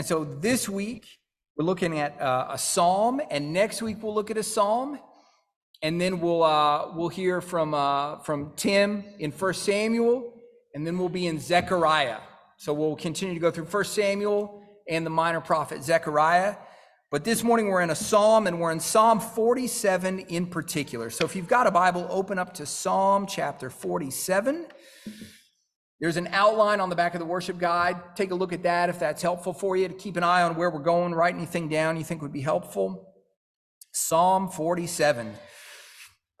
And so this week, we're looking at uh, a psalm, and next week we'll look at a psalm, and then we'll uh, we'll hear from uh, from Tim in First Samuel, and then we'll be in Zechariah. So we'll continue to go through First Samuel and the minor prophet Zechariah. But this morning we're in a psalm, and we're in Psalm 47 in particular. So if you've got a Bible, open up to Psalm chapter 47. There's an outline on the back of the worship guide. Take a look at that if that's helpful for you to keep an eye on where we're going. Write anything down you think would be helpful. Psalm 47.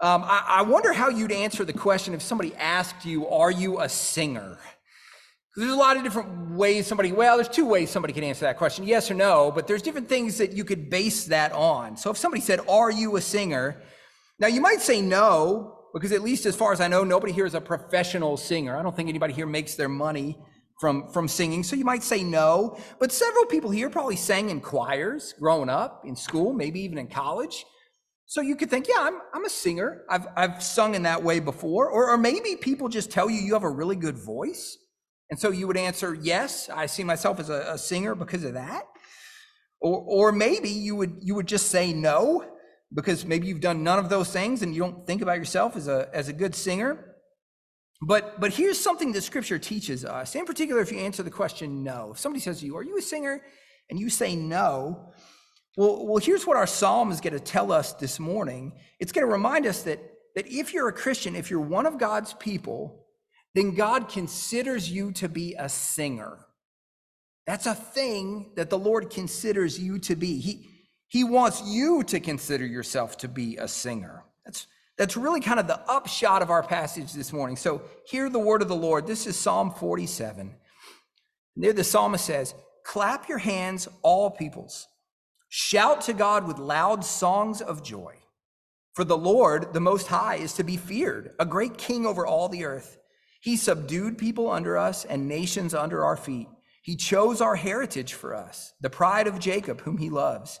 Um, I, I wonder how you'd answer the question if somebody asked you, Are you a singer? There's a lot of different ways somebody, well, there's two ways somebody can answer that question, yes or no, but there's different things that you could base that on. So if somebody said, Are you a singer? Now you might say no, because at least as far as I know, nobody here is a professional singer. I don't think anybody here makes their money from, from singing. So you might say no, but several people here probably sang in choirs growing up in school, maybe even in college. So you could think, yeah, I'm, I'm a singer. I've, I've sung in that way before. Or, or maybe people just tell you you have a really good voice. And so you would answer, yes, I see myself as a, a singer because of that. Or, or maybe you would, you would just say no because maybe you've done none of those things and you don't think about yourself as a, as a good singer. But, but here's something that scripture teaches us, in particular, if you answer the question no. If somebody says to you, Are you a singer? and you say no, well, well here's what our psalm is going to tell us this morning. It's going to remind us that, that if you're a Christian, if you're one of God's people, then God considers you to be a singer. That's a thing that the Lord considers you to be. He, he wants you to consider yourself to be a singer. That's, that's really kind of the upshot of our passage this morning. So hear the word of the Lord. This is Psalm 47. There the psalmist says, Clap your hands, all peoples. Shout to God with loud songs of joy. For the Lord, the Most High, is to be feared, a great king over all the earth. He subdued people under us and nations under our feet. He chose our heritage for us, the pride of Jacob, whom he loves.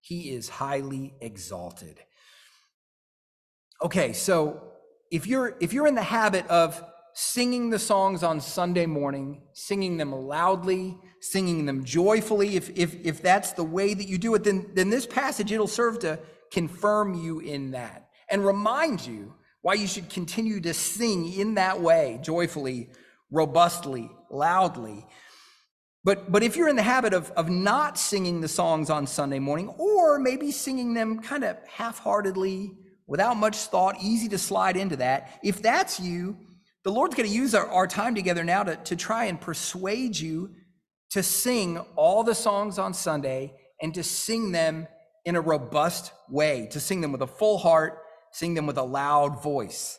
he is highly exalted. Okay, so if you're if you're in the habit of singing the songs on Sunday morning, singing them loudly, singing them joyfully, if if if that's the way that you do it, then then this passage it'll serve to confirm you in that and remind you why you should continue to sing in that way, joyfully, robustly, loudly. But, but if you're in the habit of, of not singing the songs on Sunday morning, or maybe singing them kind of half heartedly, without much thought, easy to slide into that, if that's you, the Lord's going to use our, our time together now to, to try and persuade you to sing all the songs on Sunday and to sing them in a robust way, to sing them with a full heart, sing them with a loud voice.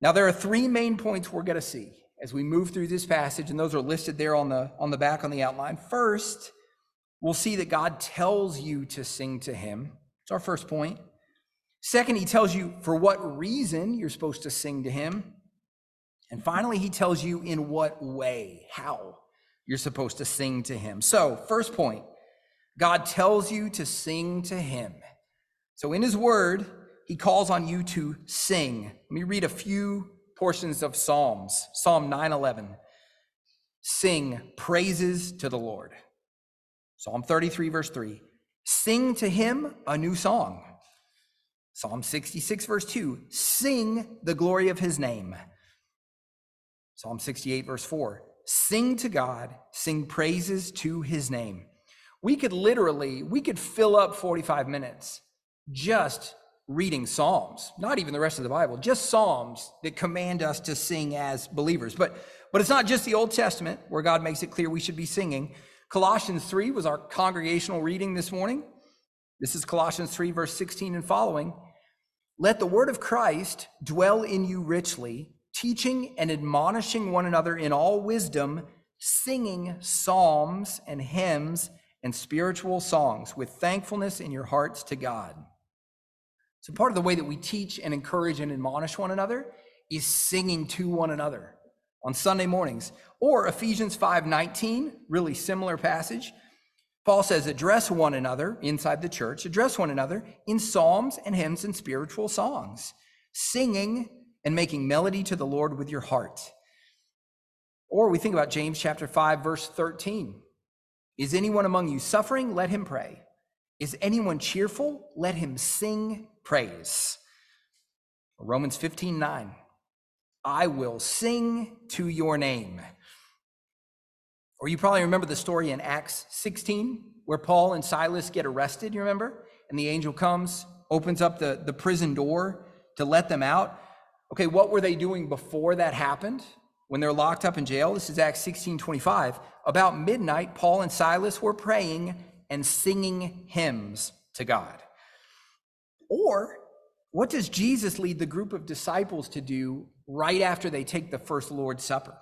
Now, there are three main points we're going to see as we move through this passage, and those are listed there on the, on the back on the outline. First, we'll see that God tells you to sing to him. It's our first point. Second, he tells you for what reason you're supposed to sing to him. And finally, he tells you in what way, how you're supposed to sing to him. So, first point God tells you to sing to him. So, in his word, he calls on you to sing. Let me read a few portions of Psalms. Psalm 9:11. Sing praises to the Lord. Psalm 33 verse 3. Sing to him a new song. Psalm 66 verse 2. Sing the glory of his name. Psalm 68 verse 4. Sing to God, sing praises to his name. We could literally, we could fill up 45 minutes just reading Psalms, not even the rest of the Bible, just Psalms that command us to sing as believers. But, but it's not just the Old Testament where God makes it clear we should be singing. Colossians 3 was our congregational reading this morning. This is Colossians 3, verse 16 and following. Let the word of Christ dwell in you richly, teaching and admonishing one another in all wisdom, singing psalms and hymns and spiritual songs with thankfulness in your hearts to God. So, part of the way that we teach and encourage and admonish one another is singing to one another on Sunday mornings. Or Ephesians 5 19, really similar passage. Paul says, address one another inside the church, address one another in psalms and hymns and spiritual songs, singing and making melody to the Lord with your heart. Or we think about James chapter 5, verse 13. Is anyone among you suffering? Let him pray. Is anyone cheerful? Let him sing praise. Romans 15, 9. I will sing to your name. Or you probably remember the story in Acts 16 where Paul and Silas get arrested, you remember? And the angel comes, opens up the, the prison door to let them out. Okay, what were they doing before that happened? When they're locked up in jail? This is Acts 16 25. About midnight, Paul and Silas were praying and singing hymns to God. Or what does Jesus lead the group of disciples to do right after they take the first Lord's Supper?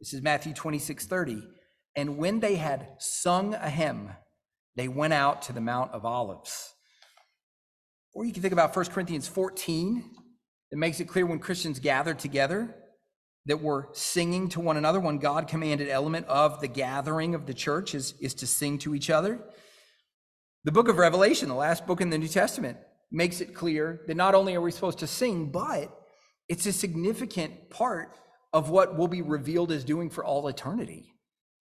This is Matthew 26, 30. And when they had sung a hymn, they went out to the Mount of Olives. Or you can think about 1 Corinthians 14. It makes it clear when Christians gather together that we're singing to one another. One God commanded element of the gathering of the church is, is to sing to each other. The book of Revelation, the last book in the New Testament, makes it clear that not only are we supposed to sing, but it's a significant part of what will be revealed as doing for all eternity.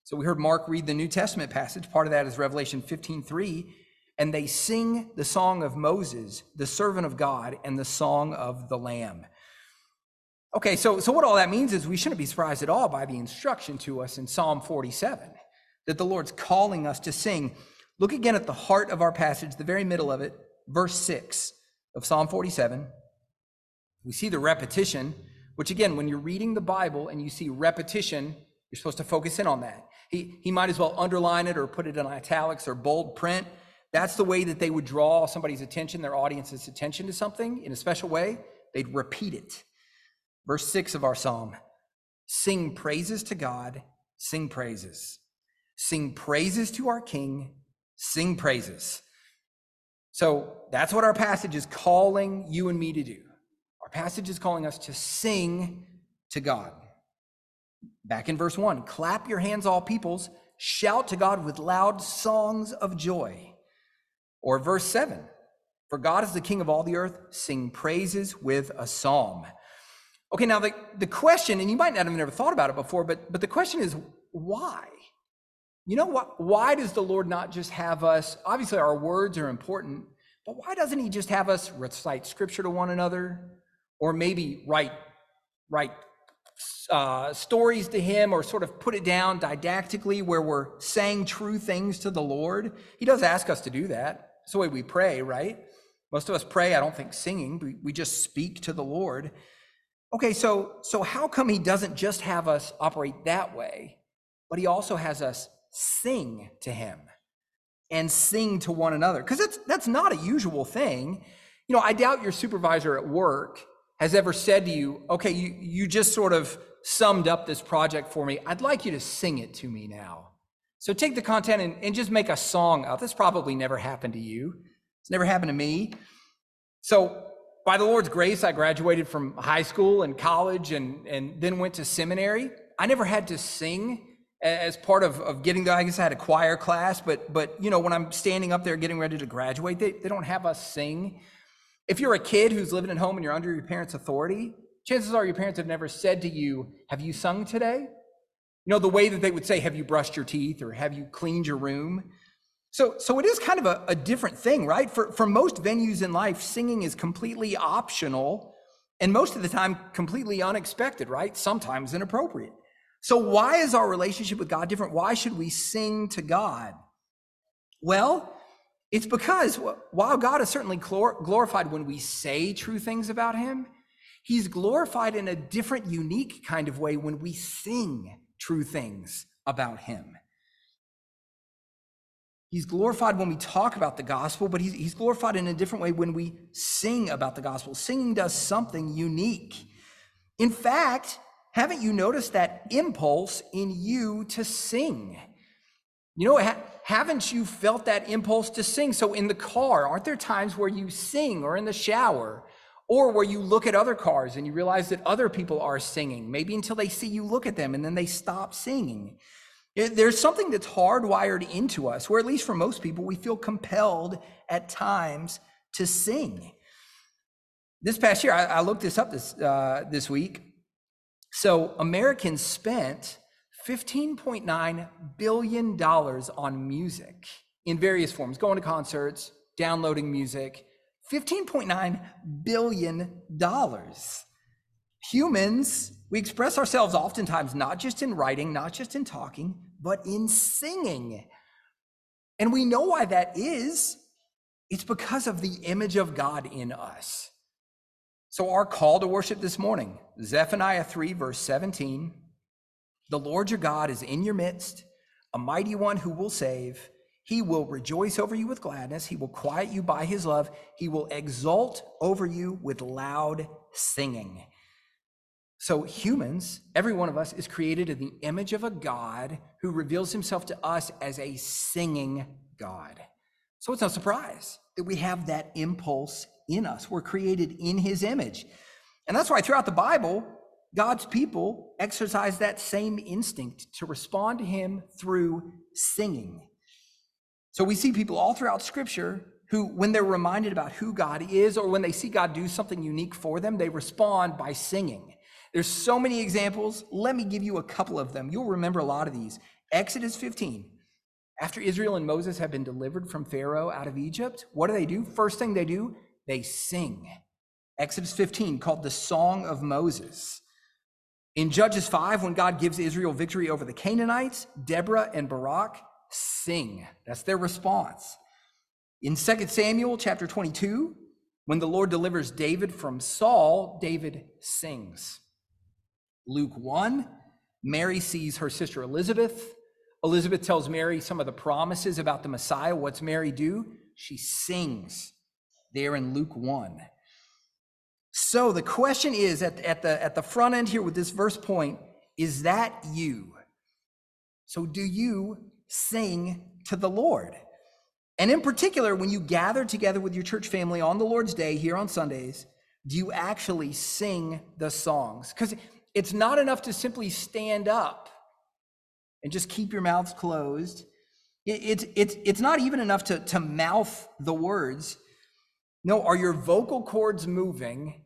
So we heard Mark read the New Testament passage. Part of that is Revelation 15 3. And they sing the song of Moses, the servant of God, and the song of the Lamb. Okay, so, so what all that means is we shouldn't be surprised at all by the instruction to us in Psalm 47 that the Lord's calling us to sing. Look again at the heart of our passage, the very middle of it, verse 6 of Psalm 47. We see the repetition which again, when you're reading the Bible and you see repetition, you're supposed to focus in on that. He, he might as well underline it or put it in italics or bold print. That's the way that they would draw somebody's attention, their audience's attention to something in a special way. They'd repeat it. Verse 6 of our psalm Sing praises to God, sing praises. Sing praises to our King, sing praises. So that's what our passage is calling you and me to do Our passage is calling us to sing to God. Back in verse 1 clap your hands, all peoples, shout to God with loud songs of joy. Or verse 7 For God is the King of all the earth, sing praises with a psalm. Okay, now the, the question, and you might not have never thought about it before, but, but the question is why? You know what? Why does the Lord not just have us? Obviously, our words are important, but why doesn't He just have us recite scripture to one another, or maybe write write uh, stories to him or sort of put it down didactically where we're saying true things to the Lord. He does ask us to do that. It's the way we pray, right? Most of us pray, I don't think singing, we, we just speak to the Lord. Okay, so so how come he doesn't just have us operate that way, but he also has us sing to him and sing to one another? Because that's that's not a usual thing. You know, I doubt your supervisor at work has ever said to you, okay, you, you just sort of summed up this project for me. I'd like you to sing it to me now. So take the content and, and just make a song out. This probably never happened to you. It's never happened to me. So by the Lord's grace, I graduated from high school and college and, and then went to seminary. I never had to sing as part of, of getting there. I guess I had a choir class, but but you know, when I'm standing up there getting ready to graduate, they, they don't have us sing. If you're a kid who's living at home and you're under your parents' authority, chances are your parents have never said to you, Have you sung today? You know, the way that they would say, Have you brushed your teeth or have you cleaned your room? So, so it is kind of a, a different thing, right? For, for most venues in life, singing is completely optional and most of the time completely unexpected, right? Sometimes inappropriate. So, why is our relationship with God different? Why should we sing to God? Well, it's because while God is certainly glorified when we say true things about him, he's glorified in a different, unique kind of way when we sing true things about him. He's glorified when we talk about the gospel, but he's, he's glorified in a different way when we sing about the gospel. Singing does something unique. In fact, haven't you noticed that impulse in you to sing? You know, haven't you felt that impulse to sing? So in the car, aren't there times where you sing or in the shower or where you look at other cars and you realize that other people are singing, maybe until they see you look at them and then they stop singing? There's something that's hardwired into us, where at least for most people, we feel compelled at times to sing. This past year, I, I looked this up this uh, this week. So Americans spent 15.9 billion dollars on music in various forms, going to concerts, downloading music. 15.9 billion dollars. Humans, we express ourselves oftentimes not just in writing, not just in talking, but in singing. And we know why that is. It's because of the image of God in us. So, our call to worship this morning, Zephaniah 3, verse 17 The Lord your God is in your midst, a mighty one who will save. He will rejoice over you with gladness. He will quiet you by his love. He will exult over you with loud singing. So, humans, every one of us is created in the image of a God who reveals himself to us as a singing God. So, it's no surprise that we have that impulse in us. We're created in his image. And that's why throughout the Bible, God's people exercise that same instinct to respond to him through singing. So, we see people all throughout Scripture who, when they're reminded about who God is or when they see God do something unique for them, they respond by singing. There's so many examples. Let me give you a couple of them. You'll remember a lot of these. Exodus 15. After Israel and Moses have been delivered from Pharaoh out of Egypt, what do they do? First thing they do, they sing. Exodus 15, called the Song of Moses. In Judges 5, when God gives Israel victory over the Canaanites, Deborah and Barak sing. That's their response. In 2 Samuel chapter 22, when the Lord delivers David from Saul, David sings. Luke 1, Mary sees her sister Elizabeth. Elizabeth tells Mary some of the promises about the Messiah. What's Mary do? She sings there in Luke 1. So the question is at, at, the, at the front end here with this verse point is that you? So do you sing to the Lord? And in particular, when you gather together with your church family on the Lord's Day here on Sundays, do you actually sing the songs? Because it's not enough to simply stand up and just keep your mouths closed. It's it's it's not even enough to, to mouth the words. No, are your vocal cords moving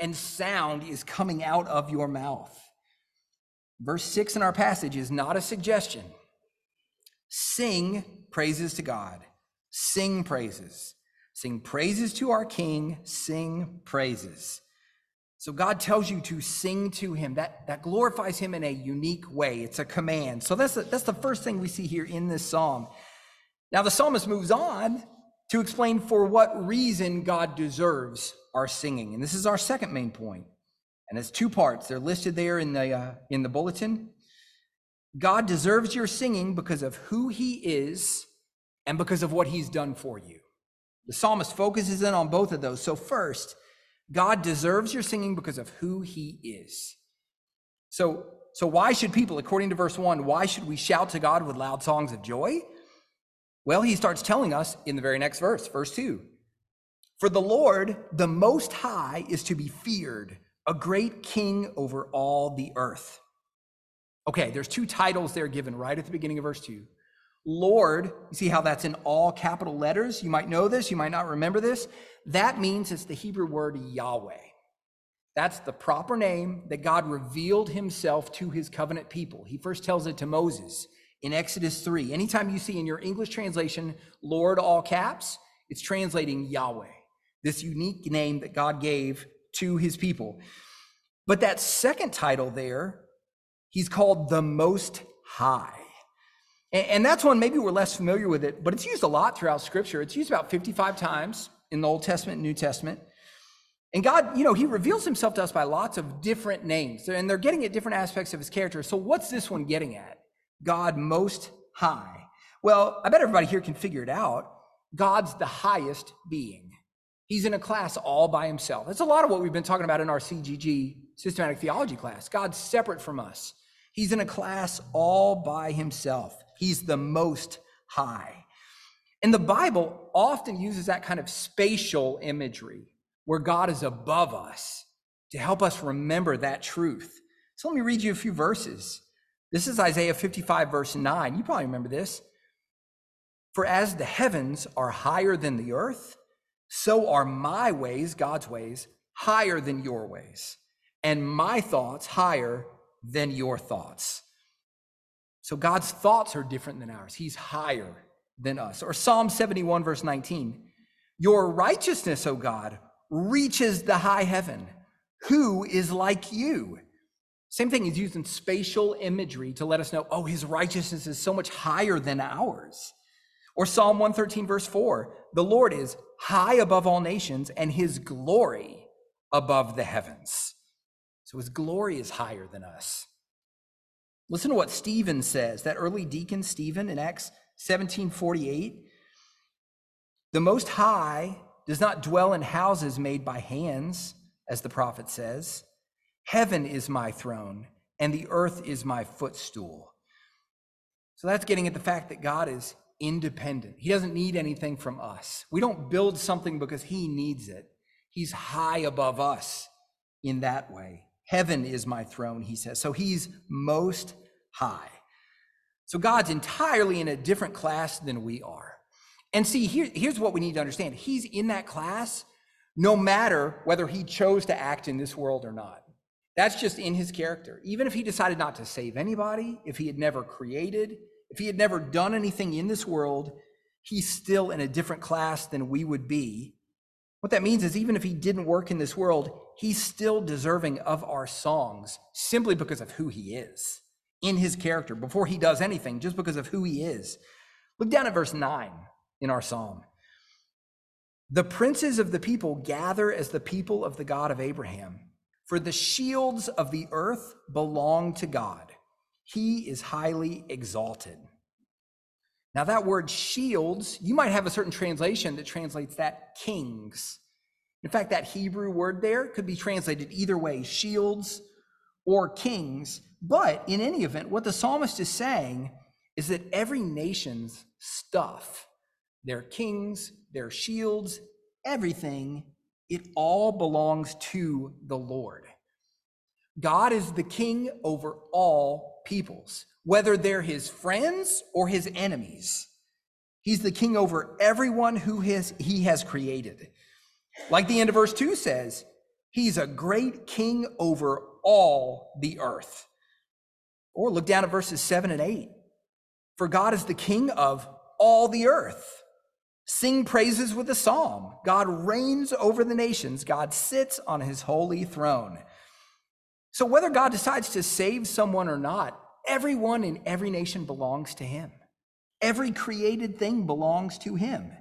and sound is coming out of your mouth? Verse 6 in our passage is not a suggestion. Sing praises to God. Sing praises. Sing praises to our King. Sing praises. So God tells you to sing to him. That, that glorifies him in a unique way. It's a command. So that's the, that's the first thing we see here in this psalm. Now the psalmist moves on to explain for what reason God deserves our singing. And this is our second main point. And it's two parts. They're listed there in the uh, in the bulletin. God deserves your singing because of who he is and because of what he's done for you. The psalmist focuses in on both of those. So first, God deserves your singing because of who he is. So, so why should people, according to verse 1, why should we shout to God with loud songs of joy? Well, he starts telling us in the very next verse, verse 2. For the Lord, the Most High, is to be feared, a great king over all the earth. Okay, there's two titles there given right at the beginning of verse 2. Lord, you see how that's in all capital letters? You might know this, you might not remember this. That means it's the Hebrew word Yahweh. That's the proper name that God revealed himself to his covenant people. He first tells it to Moses in Exodus 3. Anytime you see in your English translation, Lord, all caps, it's translating Yahweh, this unique name that God gave to his people. But that second title there, he's called the Most High. And that's one, maybe we're less familiar with it, but it's used a lot throughout Scripture. It's used about 55 times in the Old Testament New Testament. And God, you know, He reveals Himself to us by lots of different names, and they're getting at different aspects of His character. So, what's this one getting at? God Most High. Well, I bet everybody here can figure it out. God's the highest being. He's in a class all by himself. That's a lot of what we've been talking about in our CGG systematic theology class. God's separate from us. He's in a class all by himself. He's the most high. And the Bible often uses that kind of spatial imagery where God is above us to help us remember that truth. So let me read you a few verses. This is Isaiah 55, verse 9. You probably remember this. For as the heavens are higher than the earth, so are my ways, God's ways, higher than your ways, and my thoughts higher than your thoughts. So God's thoughts are different than ours. He's higher than us. Or Psalm 71, verse 19 Your righteousness, O God, reaches the high heaven. Who is like you? Same thing, he's using spatial imagery to let us know, oh, his righteousness is so much higher than ours. Or Psalm 113, verse 4 The Lord is high above all nations, and his glory above the heavens. So his glory is higher than us. Listen to what Stephen says, that early deacon Stephen in Acts 1748. The Most High does not dwell in houses made by hands, as the prophet says. Heaven is my throne, and the earth is my footstool. So that's getting at the fact that God is independent. He doesn't need anything from us. We don't build something because He needs it. He's high above us in that way. Heaven is my throne, He says. So He's most high. So God's entirely in a different class than we are. And see, here, here's what we need to understand He's in that class no matter whether He chose to act in this world or not. That's just in His character. Even if He decided not to save anybody, if He had never created, if He had never done anything in this world, He's still in a different class than we would be. What that means is, even if He didn't work in this world, He's still deserving of our songs simply because of who He is in his character before he does anything, just because of who he is. Look down at verse 9 in our psalm. The princes of the people gather as the people of the God of Abraham, for the shields of the earth belong to God. He is highly exalted. Now, that word shields, you might have a certain translation that translates that kings. In fact, that Hebrew word there could be translated either way shields or kings. But in any event, what the psalmist is saying is that every nation's stuff, their kings, their shields, everything, it all belongs to the Lord. God is the king over all peoples, whether they're his friends or his enemies. He's the king over everyone who has, he has created. Like the end of verse 2 says, he's a great king over all the earth. Or look down at verses 7 and 8. For God is the king of all the earth. Sing praises with a psalm. God reigns over the nations. God sits on his holy throne. So, whether God decides to save someone or not, everyone in every nation belongs to him. Every created thing belongs to him.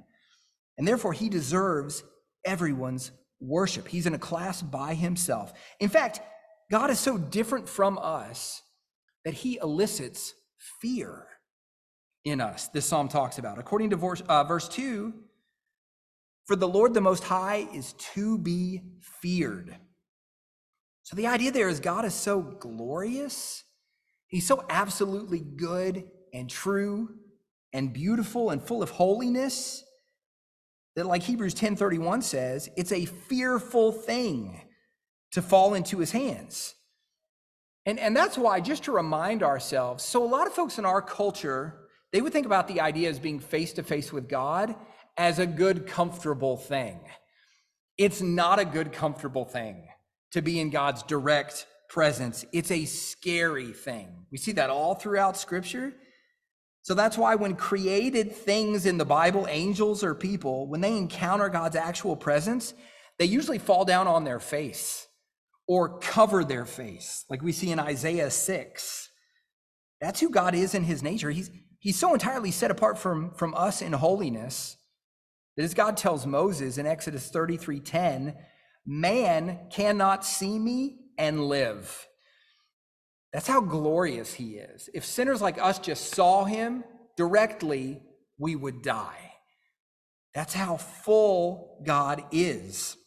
And therefore, he deserves everyone's worship. He's in a class by himself. In fact, God is so different from us that he elicits fear in us, this psalm talks about. According to verse, uh, verse 2, for the Lord the Most High is to be feared. So the idea there is God is so glorious, he's so absolutely good and true and beautiful and full of holiness that like Hebrews 10:31 says, it's a fearful thing to fall into his hands. And, and that's why, just to remind ourselves, so a lot of folks in our culture, they would think about the idea as being face to face with God as a good, comfortable thing. It's not a good, comfortable thing to be in God's direct presence. It's a scary thing. We see that all throughout Scripture. So that's why when created things in the Bible, angels or people, when they encounter God's actual presence, they usually fall down on their face or cover their face, like we see in Isaiah 6. That's who God is in his nature. He's, he's so entirely set apart from, from us in holiness that as God tells Moses in Exodus 33 10, man cannot see me and live. That's how glorious he is. If sinners like us just saw him directly, we would die. That's how full God is.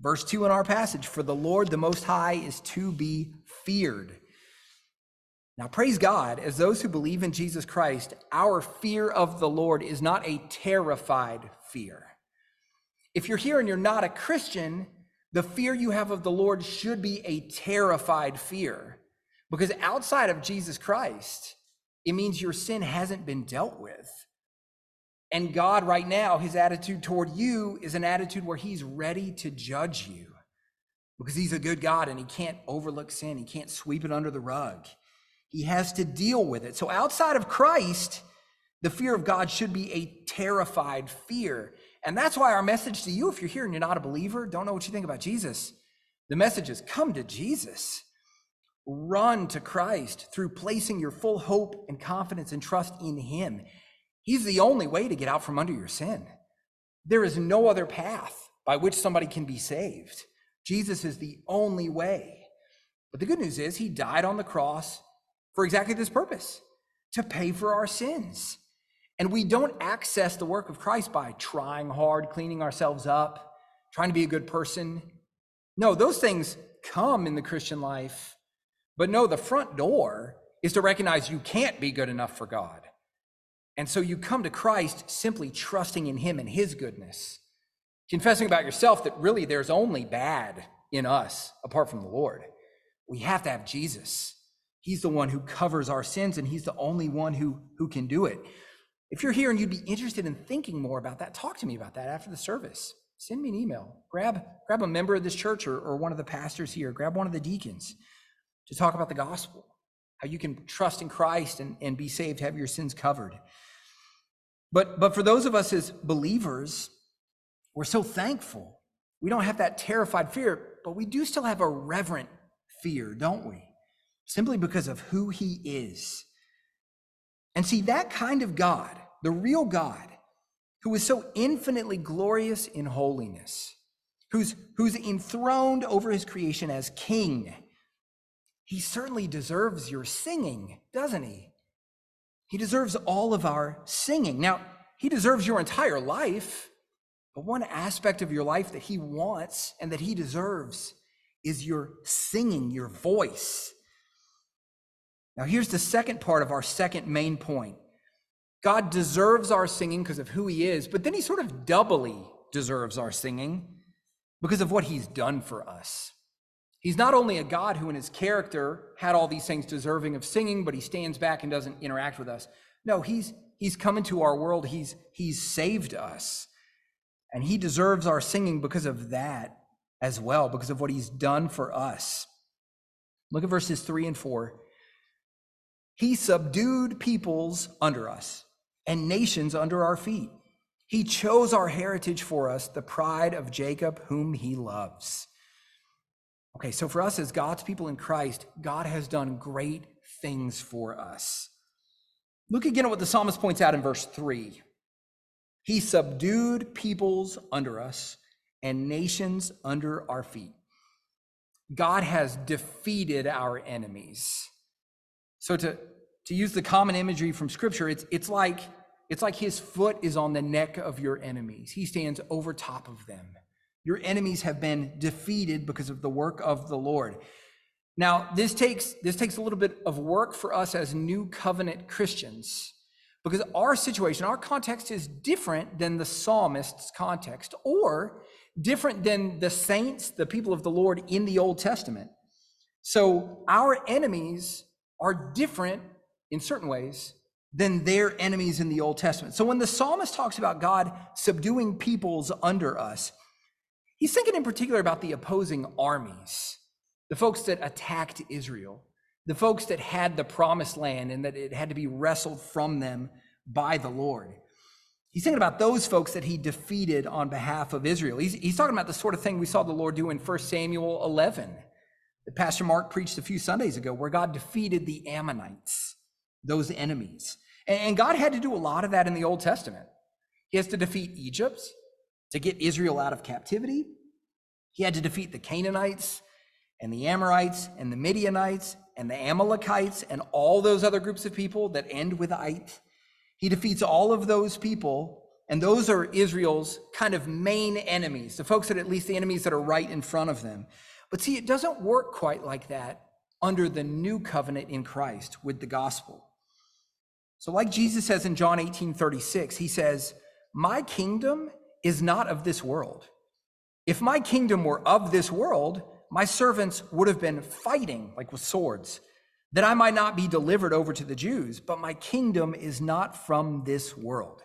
Verse 2 in our passage For the Lord the Most High is to be feared. Now, praise God, as those who believe in Jesus Christ, our fear of the Lord is not a terrified fear. If you're here and you're not a Christian, the fear you have of the Lord should be a terrified fear. Because outside of Jesus Christ, it means your sin hasn't been dealt with. And God, right now, his attitude toward you is an attitude where he's ready to judge you because he's a good God and he can't overlook sin, he can't sweep it under the rug. He has to deal with it. So outside of Christ, the fear of God should be a terrified fear. And that's why our message to you, if you're here and you're not a believer, don't know what you think about Jesus, the message is come to Jesus. Run to Christ through placing your full hope and confidence and trust in Him. He's the only way to get out from under your sin. There is no other path by which somebody can be saved. Jesus is the only way. But the good news is, He died on the cross for exactly this purpose to pay for our sins. And we don't access the work of Christ by trying hard, cleaning ourselves up, trying to be a good person. No, those things come in the Christian life. But no, the front door is to recognize you can't be good enough for God. And so you come to Christ simply trusting in Him and His goodness, confessing about yourself that really there's only bad in us apart from the Lord. We have to have Jesus. He's the one who covers our sins, and He's the only one who, who can do it. If you're here and you'd be interested in thinking more about that, talk to me about that after the service. Send me an email. Grab, grab a member of this church or, or one of the pastors here. Grab one of the deacons to talk about the gospel, how you can trust in Christ and, and be saved, have your sins covered. But, but for those of us as believers, we're so thankful. We don't have that terrified fear, but we do still have a reverent fear, don't we? Simply because of who he is. And see, that kind of God, the real God, who is so infinitely glorious in holiness, who's, who's enthroned over his creation as king, he certainly deserves your singing, doesn't he? He deserves all of our singing. Now, he deserves your entire life, but one aspect of your life that he wants and that he deserves is your singing, your voice. Now, here's the second part of our second main point God deserves our singing because of who he is, but then he sort of doubly deserves our singing because of what he's done for us. He's not only a God who, in his character, had all these things deserving of singing, but he stands back and doesn't interact with us. No, he's he's come into our world. He's he's saved us, and he deserves our singing because of that as well, because of what he's done for us. Look at verses three and four. He subdued peoples under us and nations under our feet. He chose our heritage for us, the pride of Jacob, whom he loves. Okay, so for us as God's people in Christ, God has done great things for us. Look again at what the psalmist points out in verse 3. He subdued peoples under us and nations under our feet. God has defeated our enemies. So to, to use the common imagery from scripture, it's, it's like it's like his foot is on the neck of your enemies. He stands over top of them. Your enemies have been defeated because of the work of the Lord. Now, this takes this takes a little bit of work for us as new covenant Christians because our situation, our context is different than the psalmist's context or different than the saints, the people of the Lord in the Old Testament. So, our enemies are different in certain ways than their enemies in the Old Testament. So when the psalmist talks about God subduing peoples under us, he's thinking in particular about the opposing armies, the folks that attacked Israel, the folks that had the promised land and that it had to be wrestled from them by the Lord. He's thinking about those folks that he defeated on behalf of Israel. He's, he's talking about the sort of thing we saw the Lord do in 1 Samuel 11 that Pastor Mark preached a few Sundays ago, where God defeated the Ammonites, those enemies. And God had to do a lot of that in the Old Testament. He has to defeat Egypt to get Israel out of captivity. He had to defeat the Canaanites and the Amorites and the Midianites and the Amalekites and all those other groups of people that end with ite. He defeats all of those people, and those are Israel's kind of main enemies, the folks that at least the enemies that are right in front of them. But see, it doesn't work quite like that under the new covenant in Christ with the gospel. So, like Jesus says in John 18 36, he says, My kingdom is not of this world. If my kingdom were of this world, my servants would have been fighting, like with swords, that I might not be delivered over to the Jews, but my kingdom is not from this world.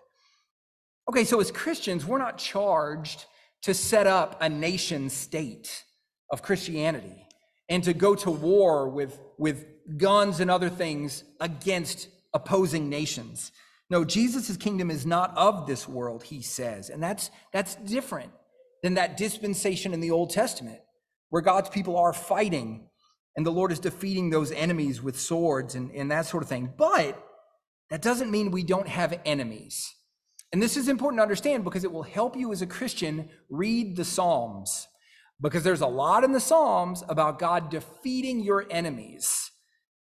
Okay, so as Christians, we're not charged to set up a nation state of Christianity and to go to war with, with guns and other things against opposing nations. No, Jesus' kingdom is not of this world, he says. And that's, that's different than that dispensation in the Old Testament where God's people are fighting and the Lord is defeating those enemies with swords and, and that sort of thing. But that doesn't mean we don't have enemies. And this is important to understand because it will help you as a Christian read the Psalms. Because there's a lot in the Psalms about God defeating your enemies.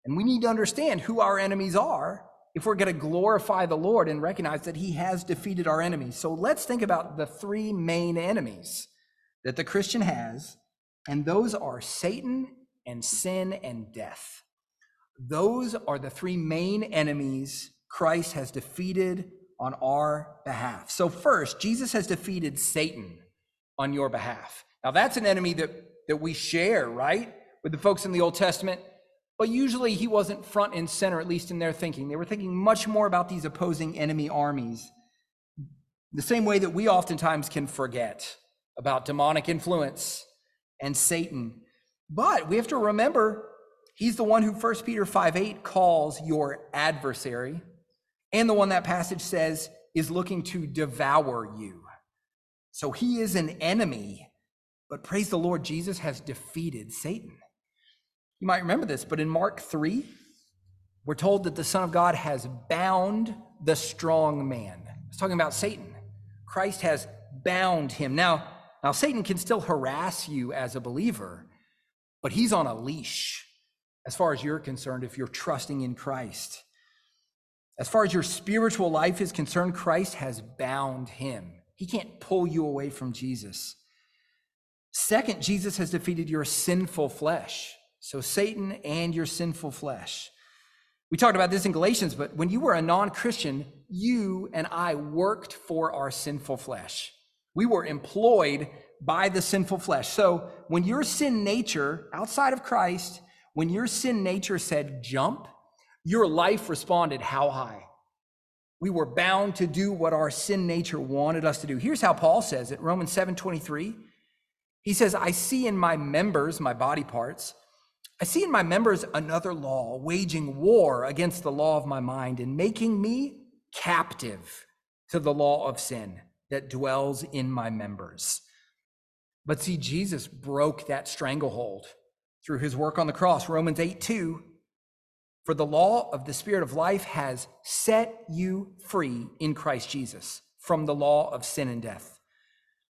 And we need to understand who our enemies are if we're going to glorify the Lord and recognize that He has defeated our enemies. So let's think about the three main enemies that the Christian has, and those are Satan and sin and death. Those are the three main enemies Christ has defeated on our behalf. So, first, Jesus has defeated Satan on your behalf. Now, that's an enemy that, that we share, right, with the folks in the Old Testament. But usually he wasn't front and center, at least in their thinking. They were thinking much more about these opposing enemy armies. The same way that we oftentimes can forget about demonic influence and Satan. But we have to remember he's the one who 1 Peter 5 8 calls your adversary and the one that passage says is looking to devour you. So he is an enemy, but praise the Lord, Jesus has defeated Satan. You might remember this, but in Mark 3, we're told that the Son of God has bound the strong man. It's talking about Satan. Christ has bound him. Now, now Satan can still harass you as a believer, but he's on a leash as far as you're concerned if you're trusting in Christ. As far as your spiritual life is concerned, Christ has bound him. He can't pull you away from Jesus. Second, Jesus has defeated your sinful flesh. So, Satan and your sinful flesh. We talked about this in Galatians, but when you were a non Christian, you and I worked for our sinful flesh. We were employed by the sinful flesh. So, when your sin nature outside of Christ, when your sin nature said jump, your life responded how high? We were bound to do what our sin nature wanted us to do. Here's how Paul says it Romans 7 23. He says, I see in my members, my body parts, I see in my members another law, waging war against the law of my mind and making me captive to the law of sin that dwells in my members. But see, Jesus broke that stranglehold through his work on the cross. Romans 8 2 for the law of the Spirit of life has set you free in Christ Jesus from the law of sin and death.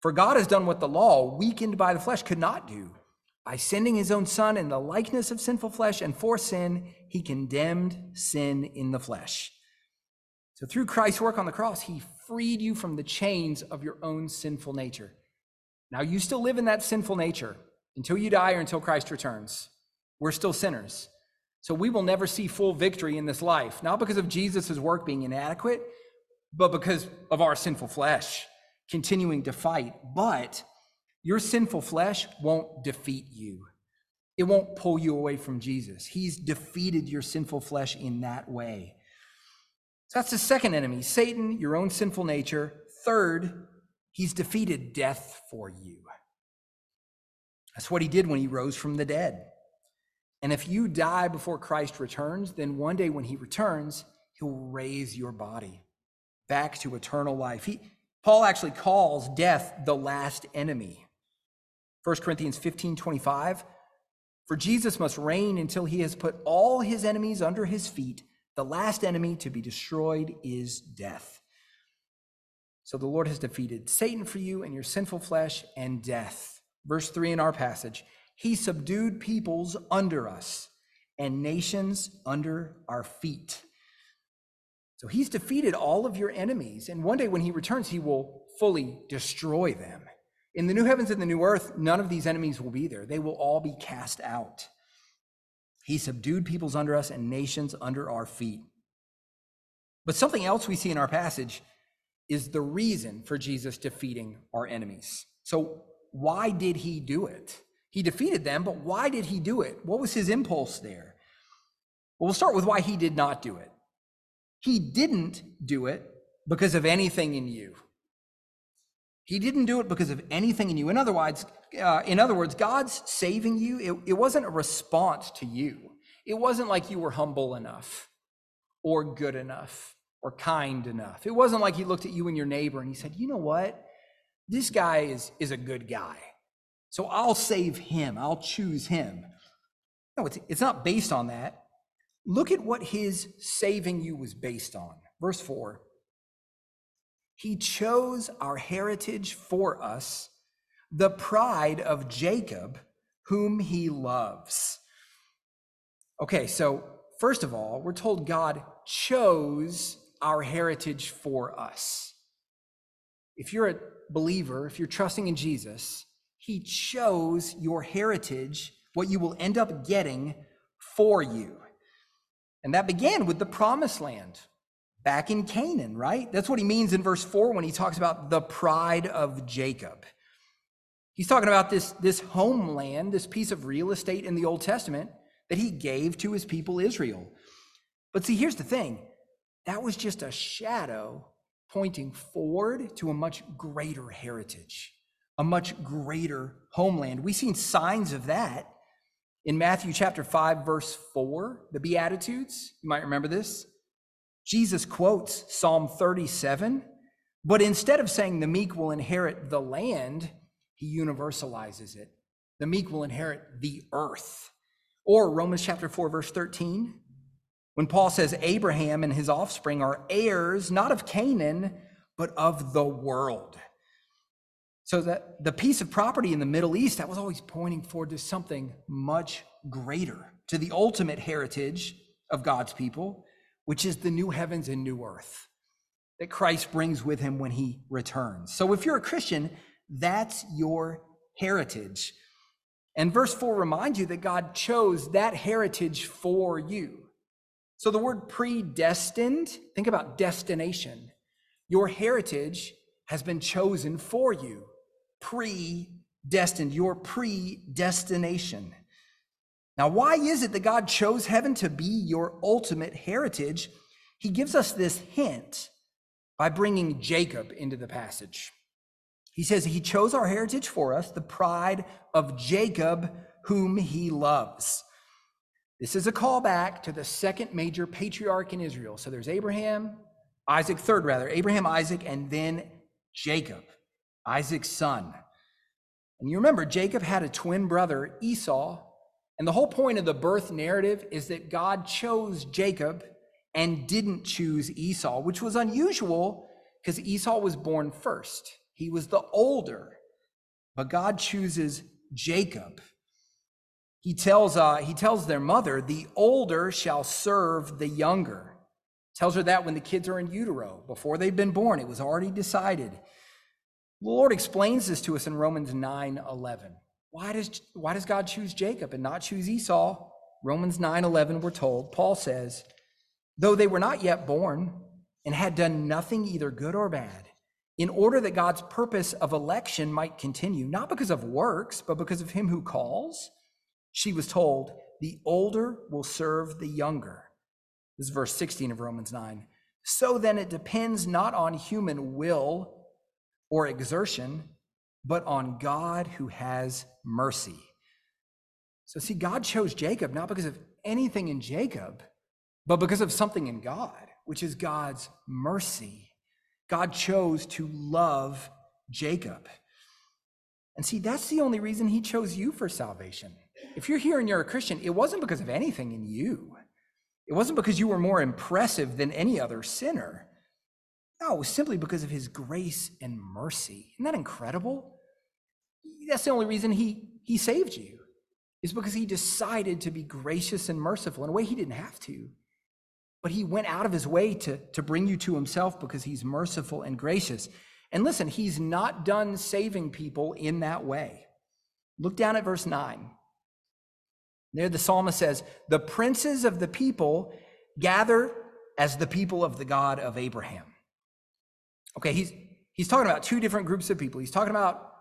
For God has done what the law, weakened by the flesh, could not do. By sending his own Son in the likeness of sinful flesh, and for sin, he condemned sin in the flesh. So through Christ's work on the cross, he freed you from the chains of your own sinful nature. Now you still live in that sinful nature until you die or until Christ returns. We're still sinners. So we will never see full victory in this life, not because of Jesus' work being inadequate, but because of our sinful flesh continuing to fight. But your sinful flesh won't defeat you. It won't pull you away from Jesus. He's defeated your sinful flesh in that way. So that's the second enemy Satan, your own sinful nature. Third, he's defeated death for you. That's what he did when he rose from the dead. And if you die before Christ returns, then one day when he returns, he'll raise your body back to eternal life. He, Paul actually calls death the last enemy. 1 Corinthians 15 25. For Jesus must reign until he has put all his enemies under his feet. The last enemy to be destroyed is death. So the Lord has defeated Satan for you and your sinful flesh and death. Verse 3 in our passage he subdued peoples under us and nations under our feet. So he's defeated all of your enemies. And one day when he returns, he will fully destroy them. In the new heavens and the new earth, none of these enemies will be there. They will all be cast out. He subdued peoples under us and nations under our feet. But something else we see in our passage is the reason for Jesus defeating our enemies. So, why did he do it? He defeated them, but why did he do it? What was his impulse there? Well, we'll start with why he did not do it. He didn't do it because of anything in you. He didn't do it because of anything in you. In other words, uh, in other words, God's saving you. It, it wasn't a response to you. It wasn't like you were humble enough, or good enough, or kind enough. It wasn't like He looked at you and your neighbor and He said, "You know what? This guy is is a good guy, so I'll save him. I'll choose him." No, it's it's not based on that. Look at what His saving you was based on. Verse four. He chose our heritage for us, the pride of Jacob, whom he loves. Okay, so first of all, we're told God chose our heritage for us. If you're a believer, if you're trusting in Jesus, he chose your heritage, what you will end up getting for you. And that began with the promised land back in Canaan, right? That's what he means in verse 4 when he talks about the pride of Jacob. He's talking about this, this homeland, this piece of real estate in the Old Testament that he gave to his people Israel. But see, here's the thing that was just a shadow pointing forward to a much greater heritage, a much greater homeland. We've seen signs of that in Matthew chapter 5, verse 4, the Beatitudes. You might remember this. Jesus quotes Psalm 37, but instead of saying the meek will inherit the land, he universalizes it. The meek will inherit the earth. Or Romans chapter 4, verse 13, when Paul says Abraham and his offspring are heirs not of Canaan, but of the world. So that the piece of property in the Middle East, that was always pointing forward to something much greater, to the ultimate heritage of God's people which is the new heavens and new earth that Christ brings with him when he returns. So if you're a Christian, that's your heritage. And verse 4 reminds you that God chose that heritage for you. So the word predestined, think about destination. Your heritage has been chosen for you. Predestined, your predestination. Now, why is it that God chose heaven to be your ultimate heritage? He gives us this hint by bringing Jacob into the passage. He says he chose our heritage for us, the pride of Jacob, whom he loves. This is a callback to the second major patriarch in Israel. So there's Abraham, Isaac, third rather, Abraham, Isaac, and then Jacob, Isaac's son. And you remember, Jacob had a twin brother, Esau, and the whole point of the birth narrative is that God chose Jacob and didn't choose Esau, which was unusual because Esau was born first. He was the older, but God chooses Jacob. He tells, uh, he tells their mother, the older shall serve the younger. Tells her that when the kids are in utero, before they've been born, it was already decided. The Lord explains this to us in Romans 9 11. Why does, why does God choose Jacob and not choose Esau? Romans 9 11, we're told, Paul says, though they were not yet born and had done nothing either good or bad, in order that God's purpose of election might continue, not because of works, but because of him who calls, she was told, the older will serve the younger. This is verse 16 of Romans 9. So then it depends not on human will or exertion but on God who has mercy. So, see, God chose Jacob not because of anything in Jacob, but because of something in God, which is God's mercy. God chose to love Jacob. And see, that's the only reason he chose you for salvation. If you're here and you're a Christian, it wasn't because of anything in you. It wasn't because you were more impressive than any other sinner. No, it was simply because of his grace and mercy. Isn't that incredible? That's the only reason he, he saved you, is because he decided to be gracious and merciful in a way he didn't have to. But he went out of his way to, to bring you to himself because he's merciful and gracious. And listen, he's not done saving people in that way. Look down at verse 9. There the psalmist says, The princes of the people gather as the people of the God of Abraham. Okay, he's he's talking about two different groups of people. He's talking about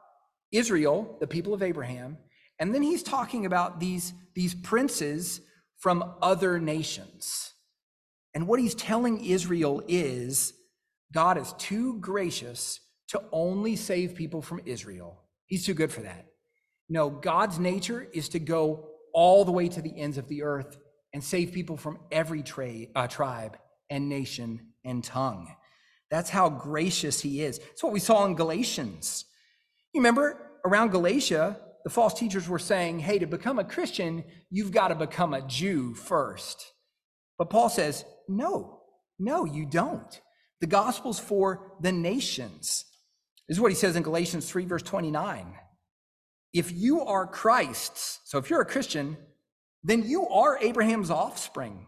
Israel, the people of Abraham, and then he's talking about these, these princes from other nations. And what he's telling Israel is God is too gracious to only save people from Israel. He's too good for that. No, God's nature is to go all the way to the ends of the earth and save people from every tra- uh, tribe and nation and tongue. That's how gracious he is. It's what we saw in Galatians. You remember around Galatia, the false teachers were saying, hey, to become a Christian, you've got to become a Jew first. But Paul says, no, no, you don't. The gospel's for the nations. This is what he says in Galatians 3, verse 29. If you are Christ's, so if you're a Christian, then you are Abraham's offspring,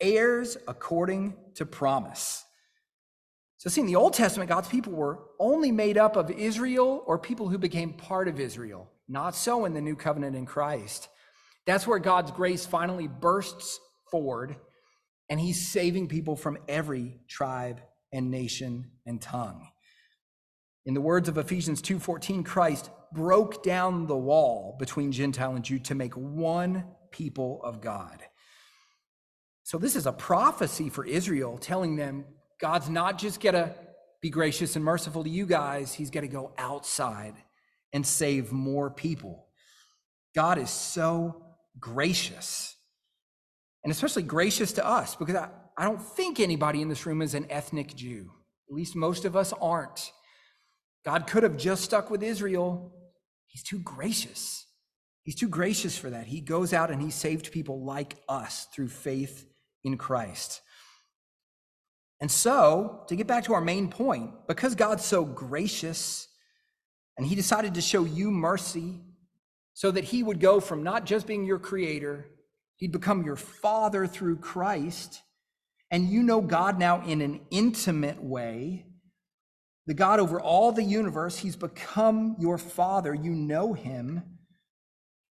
heirs according to promise. So, see, in the Old Testament, God's people were only made up of Israel or people who became part of Israel. Not so in the new covenant in Christ. That's where God's grace finally bursts forward, and He's saving people from every tribe and nation and tongue. In the words of Ephesians 2:14, Christ broke down the wall between Gentile and Jew to make one people of God. So this is a prophecy for Israel telling them God's not just going to be gracious and merciful to you guys, he's going to go outside and save more people. God is so gracious, and especially gracious to us, because I, I don't think anybody in this room is an ethnic Jew. At least most of us aren't. God could have just stuck with Israel. He's too gracious. He's too gracious for that. He goes out and he saved people like us through faith in Christ. And so, to get back to our main point, because God's so gracious and he decided to show you mercy so that he would go from not just being your creator, he'd become your father through Christ. And you know God now in an intimate way. The God over all the universe, he's become your father. You know him.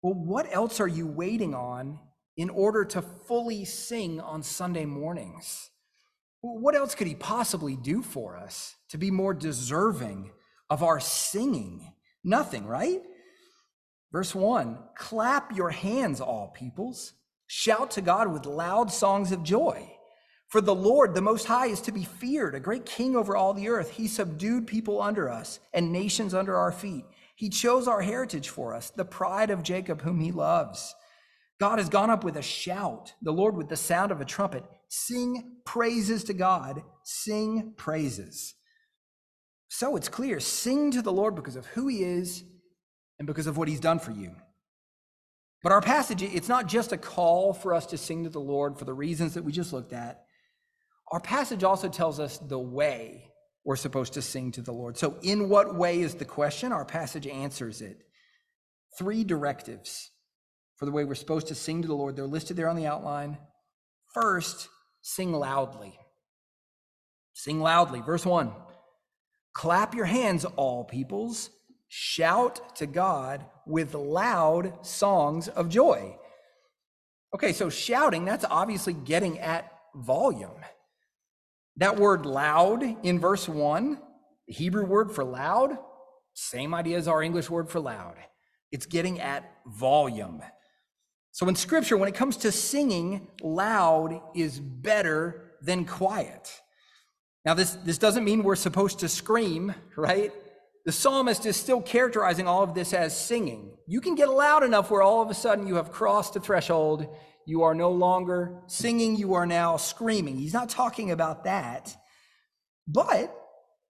Well, what else are you waiting on in order to fully sing on Sunday mornings? What else could he possibly do for us to be more deserving of our singing? Nothing, right? Verse 1 Clap your hands, all peoples. Shout to God with loud songs of joy. For the Lord, the Most High, is to be feared, a great king over all the earth. He subdued people under us and nations under our feet. He chose our heritage for us, the pride of Jacob, whom he loves. God has gone up with a shout, the Lord with the sound of a trumpet. Sing praises to God, sing praises. So it's clear sing to the Lord because of who he is and because of what he's done for you. But our passage, it's not just a call for us to sing to the Lord for the reasons that we just looked at. Our passage also tells us the way we're supposed to sing to the Lord. So, in what way is the question? Our passage answers it. Three directives for the way we're supposed to sing to the Lord. They're listed there on the outline. First, sing loudly. Sing loudly. Verse 1 Clap your hands, all peoples. Shout to God with loud songs of joy. Okay, so shouting, that's obviously getting at volume. That word loud in verse 1, the Hebrew word for loud, same idea as our English word for loud. It's getting at volume. So in scripture, when it comes to singing, loud is better than quiet. Now, this, this doesn't mean we're supposed to scream, right? The psalmist is still characterizing all of this as singing. You can get loud enough where all of a sudden you have crossed the threshold. You are no longer singing, you are now screaming. He's not talking about that. But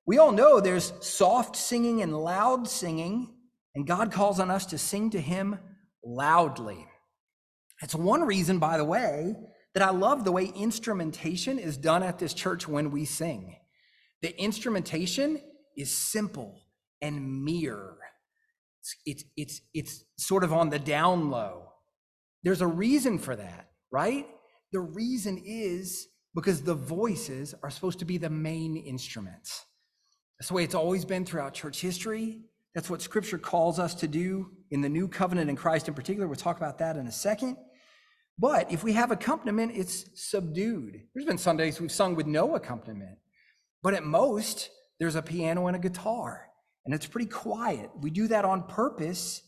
we all know there's soft singing and loud singing, and God calls on us to sing to Him loudly. It's one reason, by the way, that I love the way instrumentation is done at this church when we sing. The instrumentation is simple and mere. It's, it's, it's, it's sort of on the down low. There's a reason for that, right? The reason is because the voices are supposed to be the main instruments. That's the way it's always been throughout church history. That's what scripture calls us to do in the new covenant in Christ in particular. We'll talk about that in a second. But if we have accompaniment, it's subdued. There's been Sundays we've sung with no accompaniment. But at most, there's a piano and a guitar, and it's pretty quiet. We do that on purpose.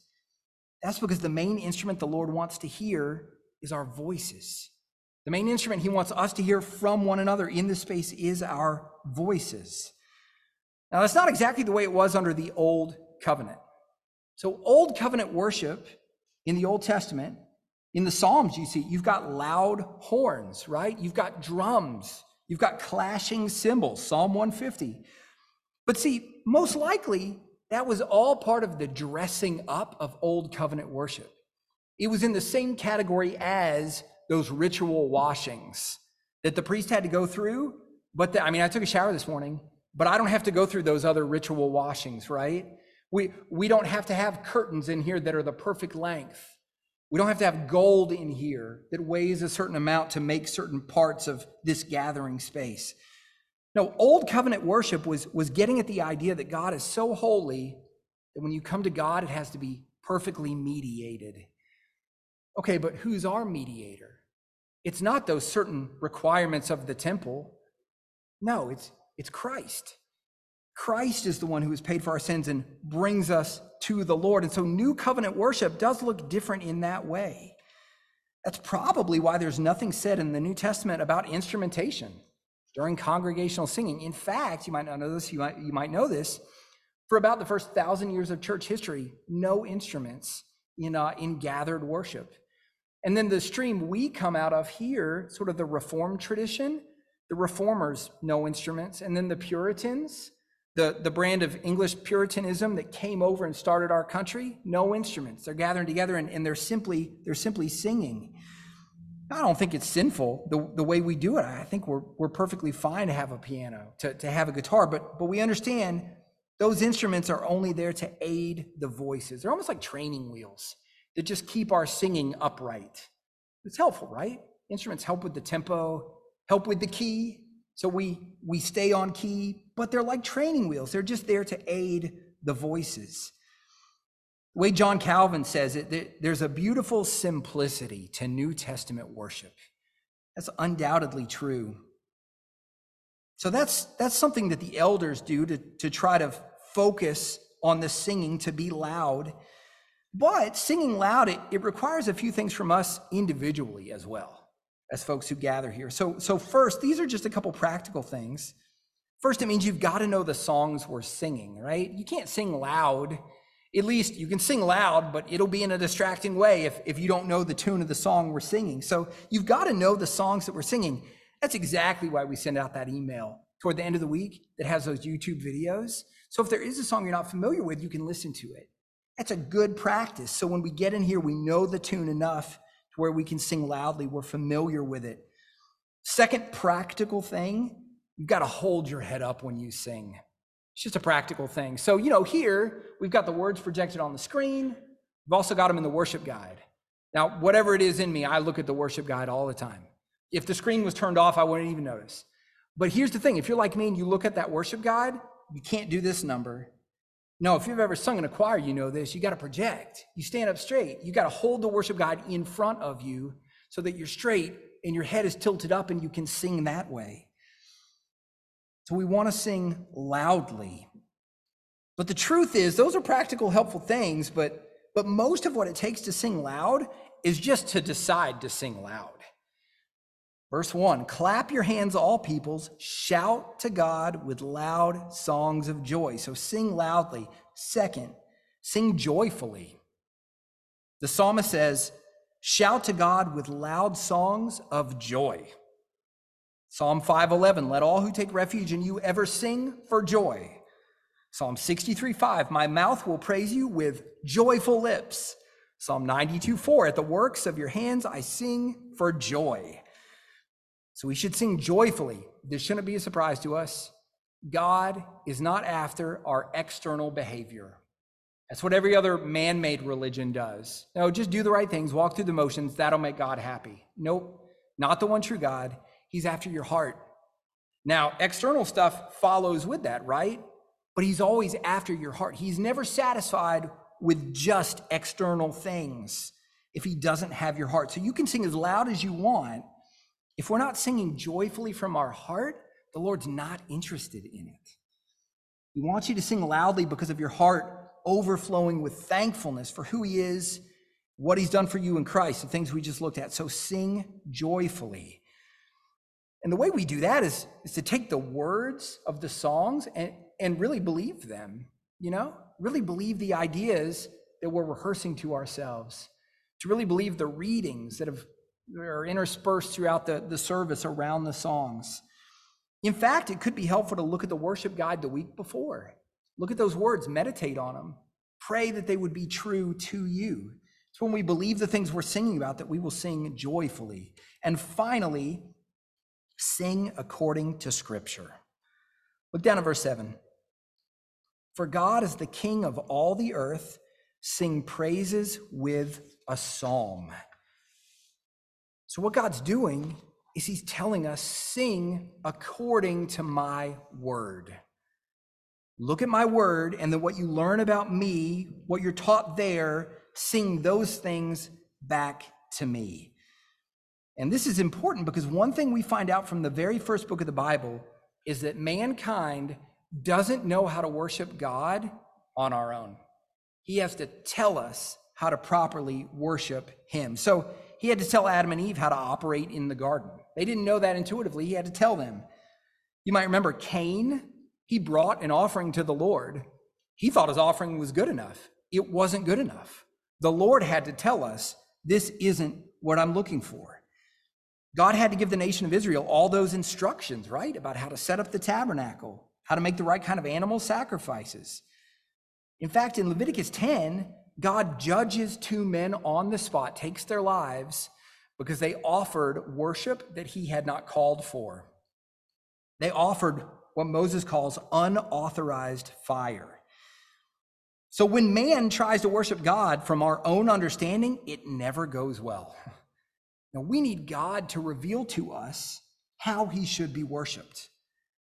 That's because the main instrument the Lord wants to hear is our voices. The main instrument he wants us to hear from one another in this space is our voices. Now, that's not exactly the way it was under the Old Covenant. So, Old Covenant worship in the Old Testament, in the Psalms, you see, you've got loud horns, right? You've got drums, you've got clashing cymbals, Psalm 150. But see, most likely, that was all part of the dressing up of Old Covenant worship. It was in the same category as those ritual washings that the priest had to go through. But the, I mean, I took a shower this morning, but I don't have to go through those other ritual washings, right? We, we don't have to have curtains in here that are the perfect length. We don't have to have gold in here that weighs a certain amount to make certain parts of this gathering space. No, old covenant worship was, was getting at the idea that God is so holy that when you come to God, it has to be perfectly mediated. Okay, but who's our mediator? It's not those certain requirements of the temple. No, it's, it's Christ. Christ is the one who has paid for our sins and brings us to the Lord. And so new covenant worship does look different in that way. That's probably why there's nothing said in the New Testament about instrumentation during congregational singing. In fact, you might not know this, you might, you might know this. For about the first thousand years of church history, no instruments in, uh, in gathered worship. And then the stream we come out of here, sort of the Reformed tradition, the Reformers, no instruments. And then the Puritans, the, the brand of English Puritanism that came over and started our country, no instruments. They're gathering together and, and they're simply they're simply singing. I don't think it's sinful the, the way we do it. I think we're, we're perfectly fine to have a piano, to, to have a guitar, but, but we understand those instruments are only there to aid the voices. They're almost like training wheels that just keep our singing upright. It's helpful, right? Instruments help with the tempo, help with the key. So we we stay on key, but they're like training wheels. They're just there to aid the voices. The way John Calvin says it, there's a beautiful simplicity to New Testament worship. That's undoubtedly true. So that's that's something that the elders do to, to try to focus on the singing to be loud but singing loud, it, it requires a few things from us individually as well, as folks who gather here. So, so first, these are just a couple practical things. First, it means you've got to know the songs we're singing, right? You can't sing loud. At least you can sing loud, but it'll be in a distracting way if, if you don't know the tune of the song we're singing. So you've got to know the songs that we're singing. That's exactly why we send out that email toward the end of the week that has those YouTube videos. So if there is a song you're not familiar with, you can listen to it. That's a good practice. So when we get in here, we know the tune enough to where we can sing loudly. We're familiar with it. Second practical thing, you've got to hold your head up when you sing. It's just a practical thing. So, you know, here we've got the words projected on the screen. We've also got them in the worship guide. Now, whatever it is in me, I look at the worship guide all the time. If the screen was turned off, I wouldn't even notice. But here's the thing if you're like me and you look at that worship guide, you can't do this number. No, if you've ever sung in a choir, you know this. You got to project. You stand up straight. You got to hold the worship guide in front of you so that you're straight and your head is tilted up and you can sing that way. So we want to sing loudly. But the truth is, those are practical, helpful things, but, but most of what it takes to sing loud is just to decide to sing loud. Verse 1 Clap your hands, all peoples, shout to God with loud songs of joy. So sing loudly. Second, sing joyfully. The psalmist says, Shout to God with loud songs of joy. Psalm 5:11 Let all who take refuge in you ever sing for joy. Psalm 63:5 My mouth will praise you with joyful lips. Psalm 92:4 At the works of your hands I sing for joy. So we should sing joyfully. This shouldn't be a surprise to us. God is not after our external behavior. That's what every other man made religion does. No, just do the right things, walk through the motions, that'll make God happy. Nope, not the one true God. He's after your heart. Now, external stuff follows with that, right? but he's always after your heart. He's never satisfied with just external things if he doesn't have your heart. So you can sing as loud as you want. If we're not singing joyfully from our heart, the Lord's not interested in it. He wants you to sing loudly because of your heart overflowing with thankfulness for who he is, what he's done for you in Christ, the things we just looked at. So sing joyfully. And the way we do that is, is to take the words of the songs and, and really believe them, you know, really believe the ideas that we're rehearsing to ourselves, to really believe the readings that have, are interspersed throughout the, the service around the songs. In fact, it could be helpful to look at the worship guide the week before. Look at those words, meditate on them, pray that they would be true to you. It's when we believe the things we're singing about that we will sing joyfully. And finally, sing according to Scripture. Look down at verse 7. For God is the King of all the earth, sing praises with a psalm. So, what God's doing is He's telling us, sing according to my word. Look at my word, and then what you learn about me, what you're taught there, sing those things back to me. And this is important because one thing we find out from the very first book of the Bible is that mankind doesn't know how to worship God on our own. He has to tell us how to properly worship Him. So he had to tell Adam and Eve how to operate in the garden. They didn't know that intuitively. He had to tell them. You might remember Cain, he brought an offering to the Lord. He thought his offering was good enough. It wasn't good enough. The Lord had to tell us, this isn't what I'm looking for. God had to give the nation of Israel all those instructions, right? About how to set up the tabernacle, how to make the right kind of animal sacrifices. In fact, in Leviticus 10, God judges two men on the spot, takes their lives because they offered worship that he had not called for. They offered what Moses calls unauthorized fire. So when man tries to worship God from our own understanding, it never goes well. Now, we need God to reveal to us how he should be worshiped.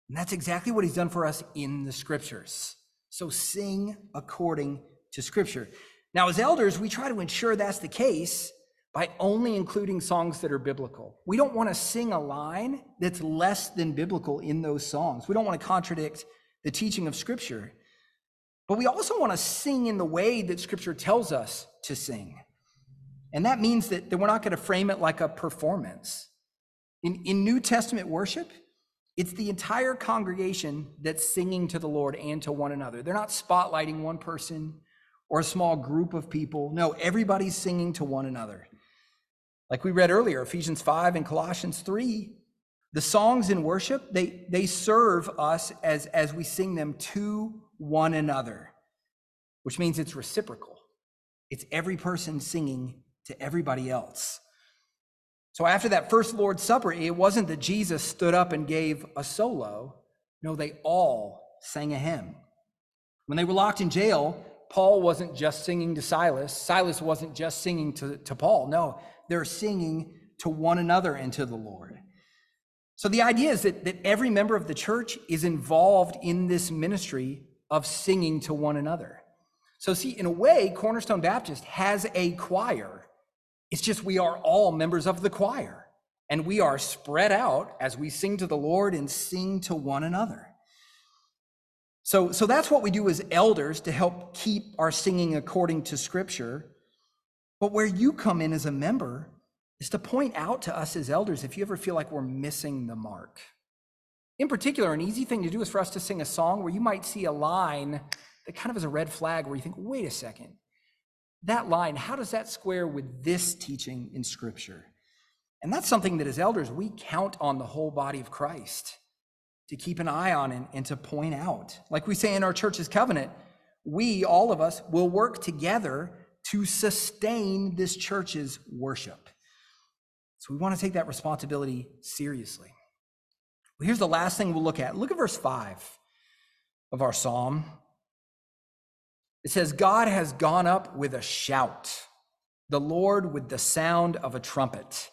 And that's exactly what he's done for us in the scriptures. So sing according to scripture. Now, as elders, we try to ensure that's the case by only including songs that are biblical. We don't want to sing a line that's less than biblical in those songs. We don't want to contradict the teaching of scripture. But we also want to sing in the way that scripture tells us to sing. And that means that, that we're not going to frame it like a performance. In, in New Testament worship, it's the entire congregation that's singing to the Lord and to one another. They're not spotlighting one person or a small group of people. No, everybody's singing to one another. Like we read earlier, Ephesians 5 and Colossians 3, the songs in worship, they, they serve us as, as we sing them to one another, which means it's reciprocal. It's every person singing to everybody else. So after that first Lord's Supper, it wasn't that Jesus stood up and gave a solo. No, they all sang a hymn. When they were locked in jail, Paul wasn't just singing to Silas. Silas wasn't just singing to, to Paul. No, they're singing to one another and to the Lord. So the idea is that, that every member of the church is involved in this ministry of singing to one another. So, see, in a way, Cornerstone Baptist has a choir it's just we are all members of the choir and we are spread out as we sing to the Lord and sing to one another. So, so that's what we do as elders to help keep our singing according to Scripture. But where you come in as a member is to point out to us as elders if you ever feel like we're missing the mark. In particular, an easy thing to do is for us to sing a song where you might see a line that kind of is a red flag where you think, wait a second, that line, how does that square with this teaching in Scripture? And that's something that as elders, we count on the whole body of Christ to keep an eye on and, and to point out. Like we say in our church's covenant, we, all of us, will work together to sustain this church's worship. So we want to take that responsibility seriously. Well, here's the last thing we'll look at. Look at verse 5 of our psalm. It says, God has gone up with a shout, the Lord with the sound of a trumpet.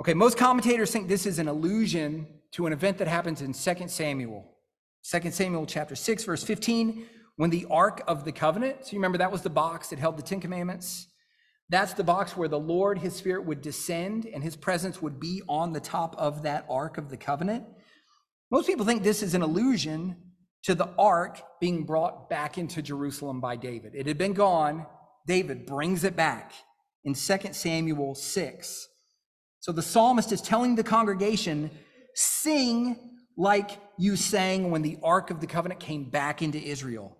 Okay, most commentators think this is an allusion to an event that happens in 2 Samuel. 2 Samuel chapter 6, verse 15, when the Ark of the Covenant, so you remember that was the box that held the Ten Commandments. That's the box where the Lord, his spirit would descend and his presence would be on the top of that Ark of the Covenant. Most people think this is an allusion to the Ark being brought back into Jerusalem by David. It had been gone. David brings it back in 2 Samuel 6. So the psalmist is telling the congregation, sing like you sang when the Ark of the Covenant came back into Israel.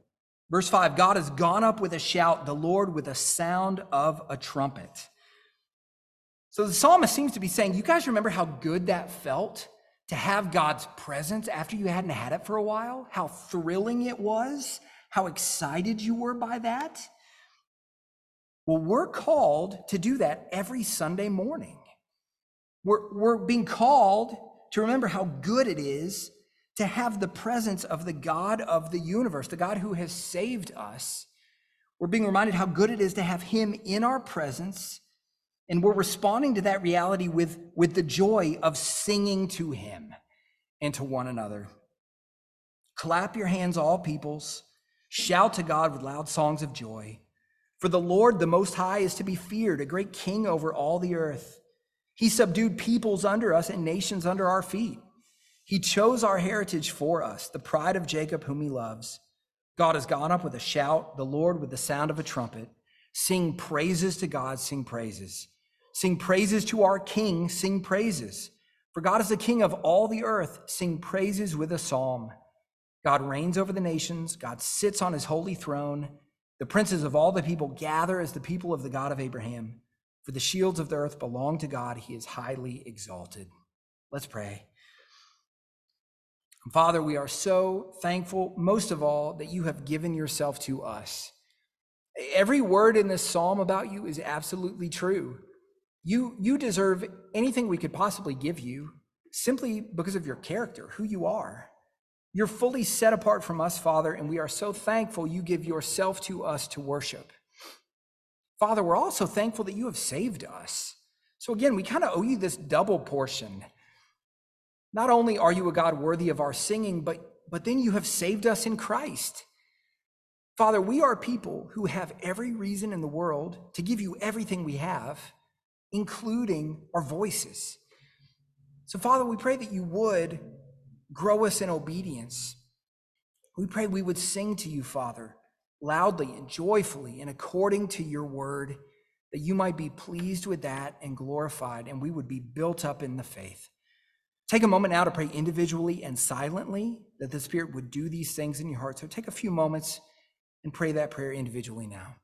Verse 5 God has gone up with a shout, the Lord with a sound of a trumpet. So the psalmist seems to be saying, You guys remember how good that felt to have God's presence after you hadn't had it for a while? How thrilling it was? How excited you were by that? Well, we're called to do that every Sunday morning. We're, we're being called to remember how good it is to have the presence of the God of the universe, the God who has saved us. We're being reminded how good it is to have Him in our presence, and we're responding to that reality with, with the joy of singing to Him and to one another. Clap your hands, all peoples. Shout to God with loud songs of joy. For the Lord, the Most High, is to be feared, a great king over all the earth. He subdued peoples under us and nations under our feet. He chose our heritage for us, the pride of Jacob, whom he loves. God has gone up with a shout, the Lord with the sound of a trumpet. Sing praises to God, sing praises. Sing praises to our King, sing praises. For God is the King of all the earth, sing praises with a psalm. God reigns over the nations, God sits on his holy throne. The princes of all the people gather as the people of the God of Abraham. For the shields of the earth belong to God. He is highly exalted. Let's pray. Father, we are so thankful, most of all, that you have given yourself to us. Every word in this psalm about you is absolutely true. You, you deserve anything we could possibly give you simply because of your character, who you are. You're fully set apart from us, Father, and we are so thankful you give yourself to us to worship. Father, we're also thankful that you have saved us. So again, we kind of owe you this double portion. Not only are you a God worthy of our singing, but, but then you have saved us in Christ. Father, we are people who have every reason in the world to give you everything we have, including our voices. So, Father, we pray that you would grow us in obedience. We pray we would sing to you, Father, loudly and joyfully and according to your word, that you might be pleased with that and glorified, and we would be built up in the faith. Take a moment now to pray individually and silently that the Spirit would do these things in your heart. So take a few moments and pray that prayer individually now.